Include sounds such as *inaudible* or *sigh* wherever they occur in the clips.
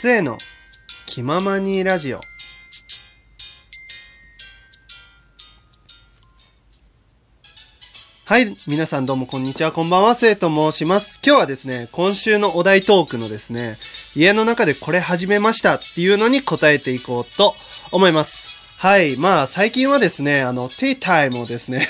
末の気ままにラジオはい。皆さんどうもこんにちは。こんばんは。せいと申します。今日はですね、今週のお題トークのですね、家の中でこれ始めましたっていうのに答えていこうと思います。はい。まあ、最近はですね、あの、ティータイムをですね、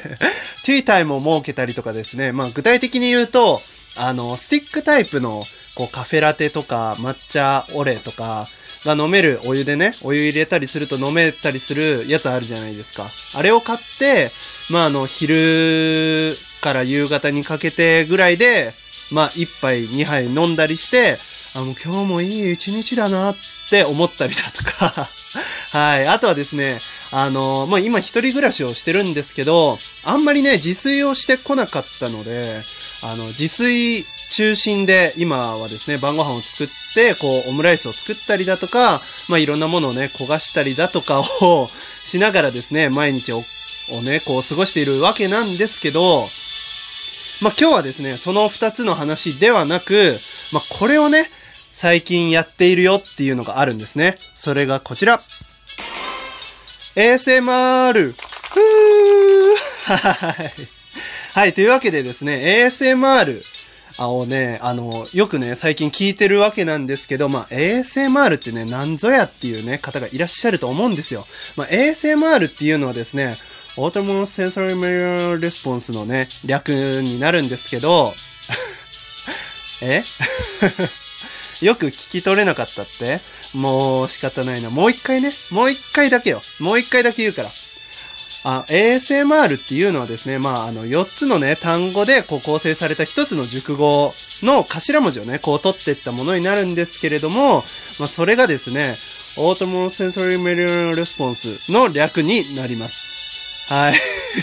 *laughs* ティータイムを設けたりとかですね、まあ、具体的に言うと、あの、スティックタイプの、こう、カフェラテとか、抹茶オレとか、が飲めるお湯でね、お湯入れたりすると飲めたりするやつあるじゃないですか。あれを買って、まあ、あの、昼から夕方にかけてぐらいで、まあ、一杯二杯飲んだりして、あ、もう今日もいい一日だなって思ったりだとか、*laughs* はい。あとはですね、あの、まあ、今一人暮らしをしてるんですけど、あんまりね、自炊をしてこなかったので、あの、自炊中心で今はですね、晩ご飯を作って、こう、オムライスを作ったりだとか、まあ、いろんなものをね、焦がしたりだとかを *laughs* しながらですね、毎日をね、こう、過ごしているわけなんですけど、まあ、今日はですね、その二つの話ではなく、まあ、これをね、最近やっているよっていうのがあるんですね。それがこちら。ASMR! ふーはい。はい、というわけでですね、ASMR をね、あの、よくね、最近聞いてるわけなんですけど、まあ、ASMR ってね、なんぞやっていうね、方がいらっしゃると思うんですよ。まあ、ASMR っていうのはですね、オートモセンソリーメリアレスポンスのね、略になるんですけど、え？よく聞き取れなかったって？もう仕方ないな。もう一回ね。もう一回だけよ。もう一回だけ言うから。あ、ASMR っていうのはですね、まあ、あの、4つのね、単語でこう構成された1つの熟語の頭文字をね、こう取っていったものになるんですけれども、まあ、それがですね、オートモセンソリーメリアレスポンスの略になります。はい。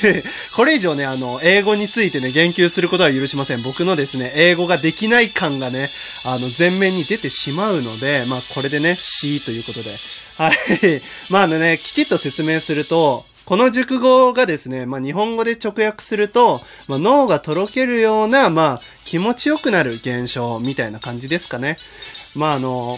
*laughs* これ以上ね、あの、英語についてね、言及することは許しません。僕のですね、英語ができない感がね、あの、前面に出てしまうので、まあ、これでね、C ということで。はい。*laughs* まあ、あのね、きちっと説明すると、この熟語がですね、まあ、日本語で直訳すると、まあ、脳がとろけるような、まあ、気持ちよくなる現象みたいな感じですかね。まあ、あの、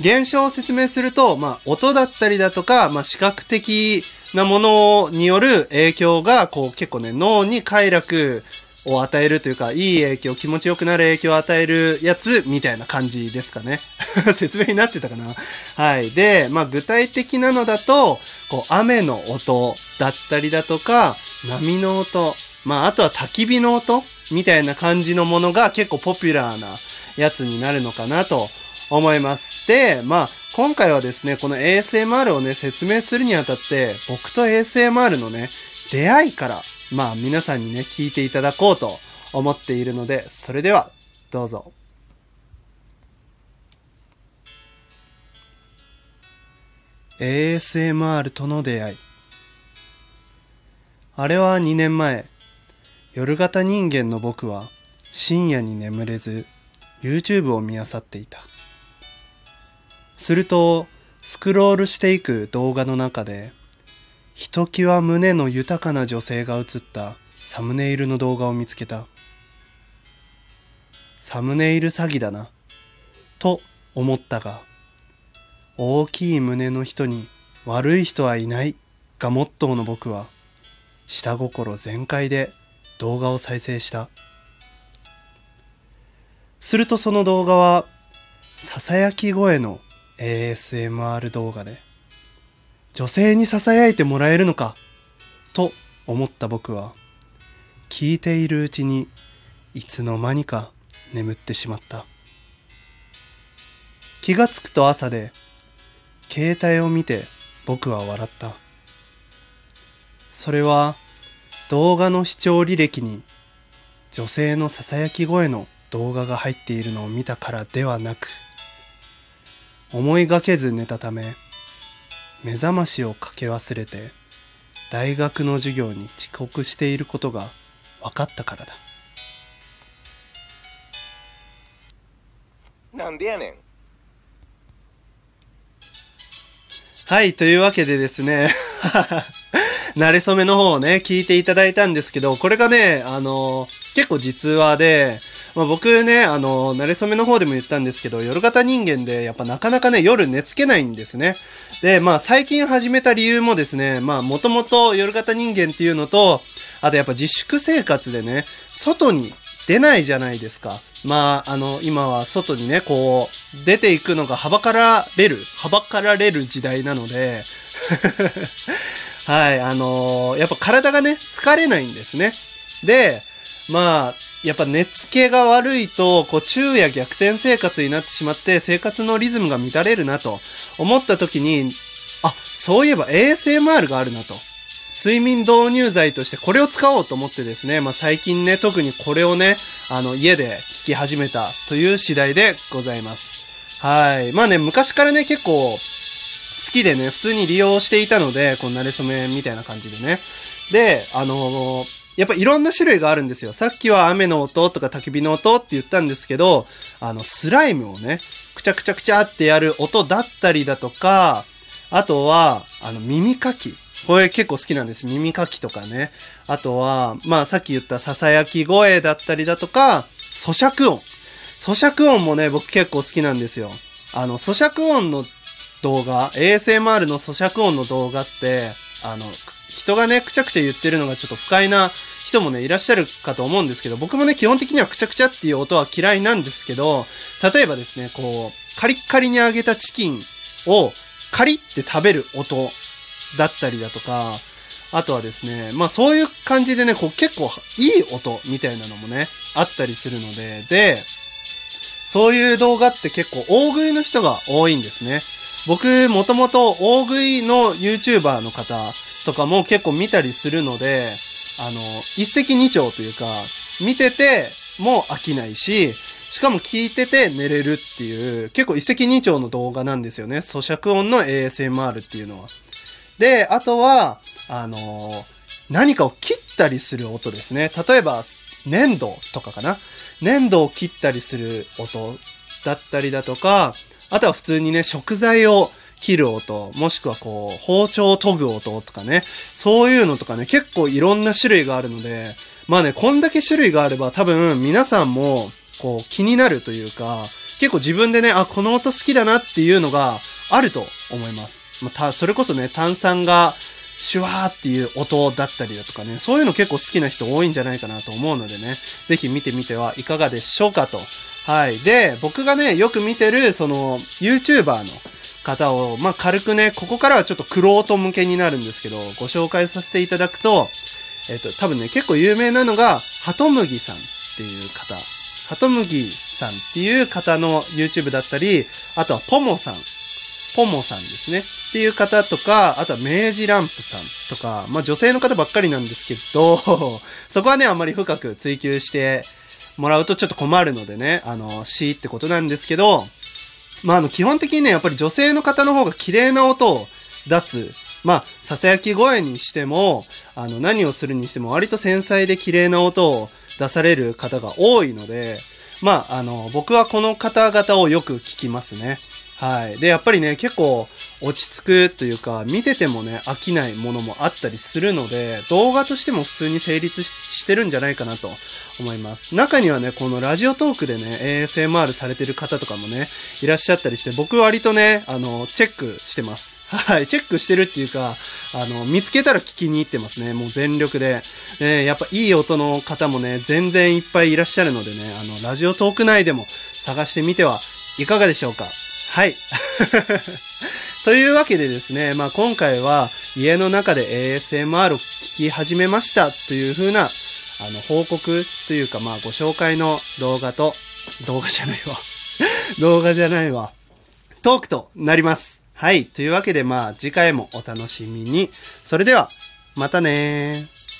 現象を説明すると、まあ、音だったりだとか、まあ、視覚的なものによる影響が、こう、結構ね、脳に快楽を与えるというか、いい影響、気持ちよくなる影響を与えるやつ、みたいな感じですかね。*laughs* 説明になってたかなはい。で、まあ、具体的なのだと、こう、雨の音だったりだとか、波の音、まあ、あとは焚き火の音みたいな感じのものが結構ポピュラーなやつになるのかなと思います。で、まあ、今回はですね、この ASMR をね、説明するにあたって、僕と ASMR のね、出会いから、まあ、皆さんにね、聞いていただこうと思っているので、それでは、どうぞ。ASMR との出会い。あれは2年前、夜型人間の僕は深夜に眠れず YouTube を見漁っていた。すると、スクロールしていく動画の中で、ひときわ胸の豊かな女性が映ったサムネイルの動画を見つけた。サムネイル詐欺だな、と思ったが、大きい胸の人に悪い人はいないがモットーの僕は、下心全開で動画を再生した。するとその動画は、ささやき声の ASMR 動画で、女性にささやいてもらえるのか、と思った僕は、聞いているうちに、いつの間にか眠ってしまった。気がつくと朝で、携帯を見て僕は笑った。それは動画の視聴履歴に女性のささやき声の動画が入っているのを見たからではなく、思いがけず寝たため、目覚ましをかけ忘れて大学の授業に遅刻していることが分かったからだ。なんでやねん。はい、というわけでですね、*laughs* 慣れ初めの方をね、聞いていただいたんですけど、これがね、あの、結構実話で、まあ、僕ね、あの、慣れ初めの方でも言ったんですけど、夜型人間で、やっぱなかなかね、夜寝つけないんですね。で、まあ、最近始めた理由もですね、まあ、もともと夜型人間っていうのと、あとやっぱ自粛生活でね、外に出ないじゃないですか。まあ、あの、今は外にね、こう、出ていくのがはばかられる、はばかられる時代なので、*laughs* はい、あのーやっぱ体がね、疲れないんですね。で、まあ、やっぱ寝つけが悪いと、こう、昼夜逆転生活になってしまって、生活のリズムが乱れるなと思った時に、あ、そういえば ASMR があるなと。睡眠導入剤としてこれを使おうと思ってですね、まあ最近ね、特にこれをね、あの、家で聞き始めたという次第でございます。はい。まあね、昔からね、結構、好きでね、普通に利用していたので、この慣れ初めみたいな感じでね。で、あのーやっぱいろんな種類があるんですよ。さっきは雨の音とか焚き火の音って言ったんですけど、あの、スライムをね、くちゃくちゃくちゃってやる音だったりだとか、あとは、あの、耳かき。これ結構好きなんです。耳かきとかね。あとは、まあさっき言った囁き声だったりだとか、咀嚼音。咀嚼音もね、僕結構好きなんですよ。あの、咀嚼音の動画、ASMR の咀嚼音の動画って、あの、人がね、くちゃくちゃ言ってるのがちょっと不快な人もね、いらっしゃるかと思うんですけど、僕もね、基本的にはくちゃくちゃっていう音は嫌いなんですけど、例えばですね、こう、カリッカリに揚げたチキンをカリって食べる音だったりだとか、あとはですね、まあそういう感じでね、こう結構いい音みたいなのもね、あったりするので、で、そういう動画って結構大食いの人が多いんですね。僕、もともと大食いの YouTuber の方とかも結構見たりするので、あの、一石二鳥というか、見てても飽きないし、しかも聞いてて寝れるっていう、結構一石二鳥の動画なんですよね。咀嚼音の ASMR っていうのは。で、あとは、あの何かを切ったりする音ですね。例えば、粘土とかかな。粘土を切ったりする音だったりだとか、あとは普通にね、食材を切る音、もしくはこう、包丁を研ぐ音とかね、そういうのとかね、結構いろんな種類があるので、まあね、こんだけ種類があれば多分皆さんも、こう、気になるというか、結構自分でね、あ、この音好きだなっていうのがあると思います。まあ、た、それこそね、炭酸が、シュワーっていう音だったりだとかね、そういうの結構好きな人多いんじゃないかなと思うのでね、ぜひ見てみてはいかがでしょうかと。はい。で、僕がね、よく見てる、その、YouTuber の方を、まあ、軽くね、ここからはちょっとクロート向けになるんですけど、ご紹介させていただくと、えっ、と、多分ね、結構有名なのが、ハトムギさんっていう方。ハトムギさんっていう方の YouTube だったり、あとはポモさん。ポモさんですね。っていう方とか、あとは明治ランプさんとか、まあ女性の方ばっかりなんですけど、*laughs* そこはね、あんまり深く追求してもらうとちょっと困るのでね、あの、C ってことなんですけど、まああの、基本的にね、やっぱり女性の方の方が綺麗な音を出す。まあ、囁き声にしても、あの、何をするにしても割と繊細で綺麗な音を出される方が多いので、まあ、あの、僕はこの方々をよく聞きますね。はい。で、やっぱりね、結構落ち着くというか、見ててもね、飽きないものもあったりするので、動画としても普通に成立してるんじゃないかなと思います。中にはね、このラジオトークでね、ASMR されてる方とかもね、いらっしゃったりして、僕割とね、あの、チェックしてます。はい、チェックしてるっていうか、あの、見つけたら聞きに行ってますね。もう全力で。ね、やっぱいい音の方もね、全然いっぱいいらっしゃるのでね、あの、ラジオトーク内でも探してみてはいかがでしょうか。はい。*laughs* というわけでですね、まあ今回は家の中で ASMR を聞き始めましたという風な、あの、報告というかまあご紹介の動画と、動画じゃないわ。*laughs* 動画じゃないわ。トークとなります。はい。というわけでまあ次回もお楽しみに。それでは、またねー。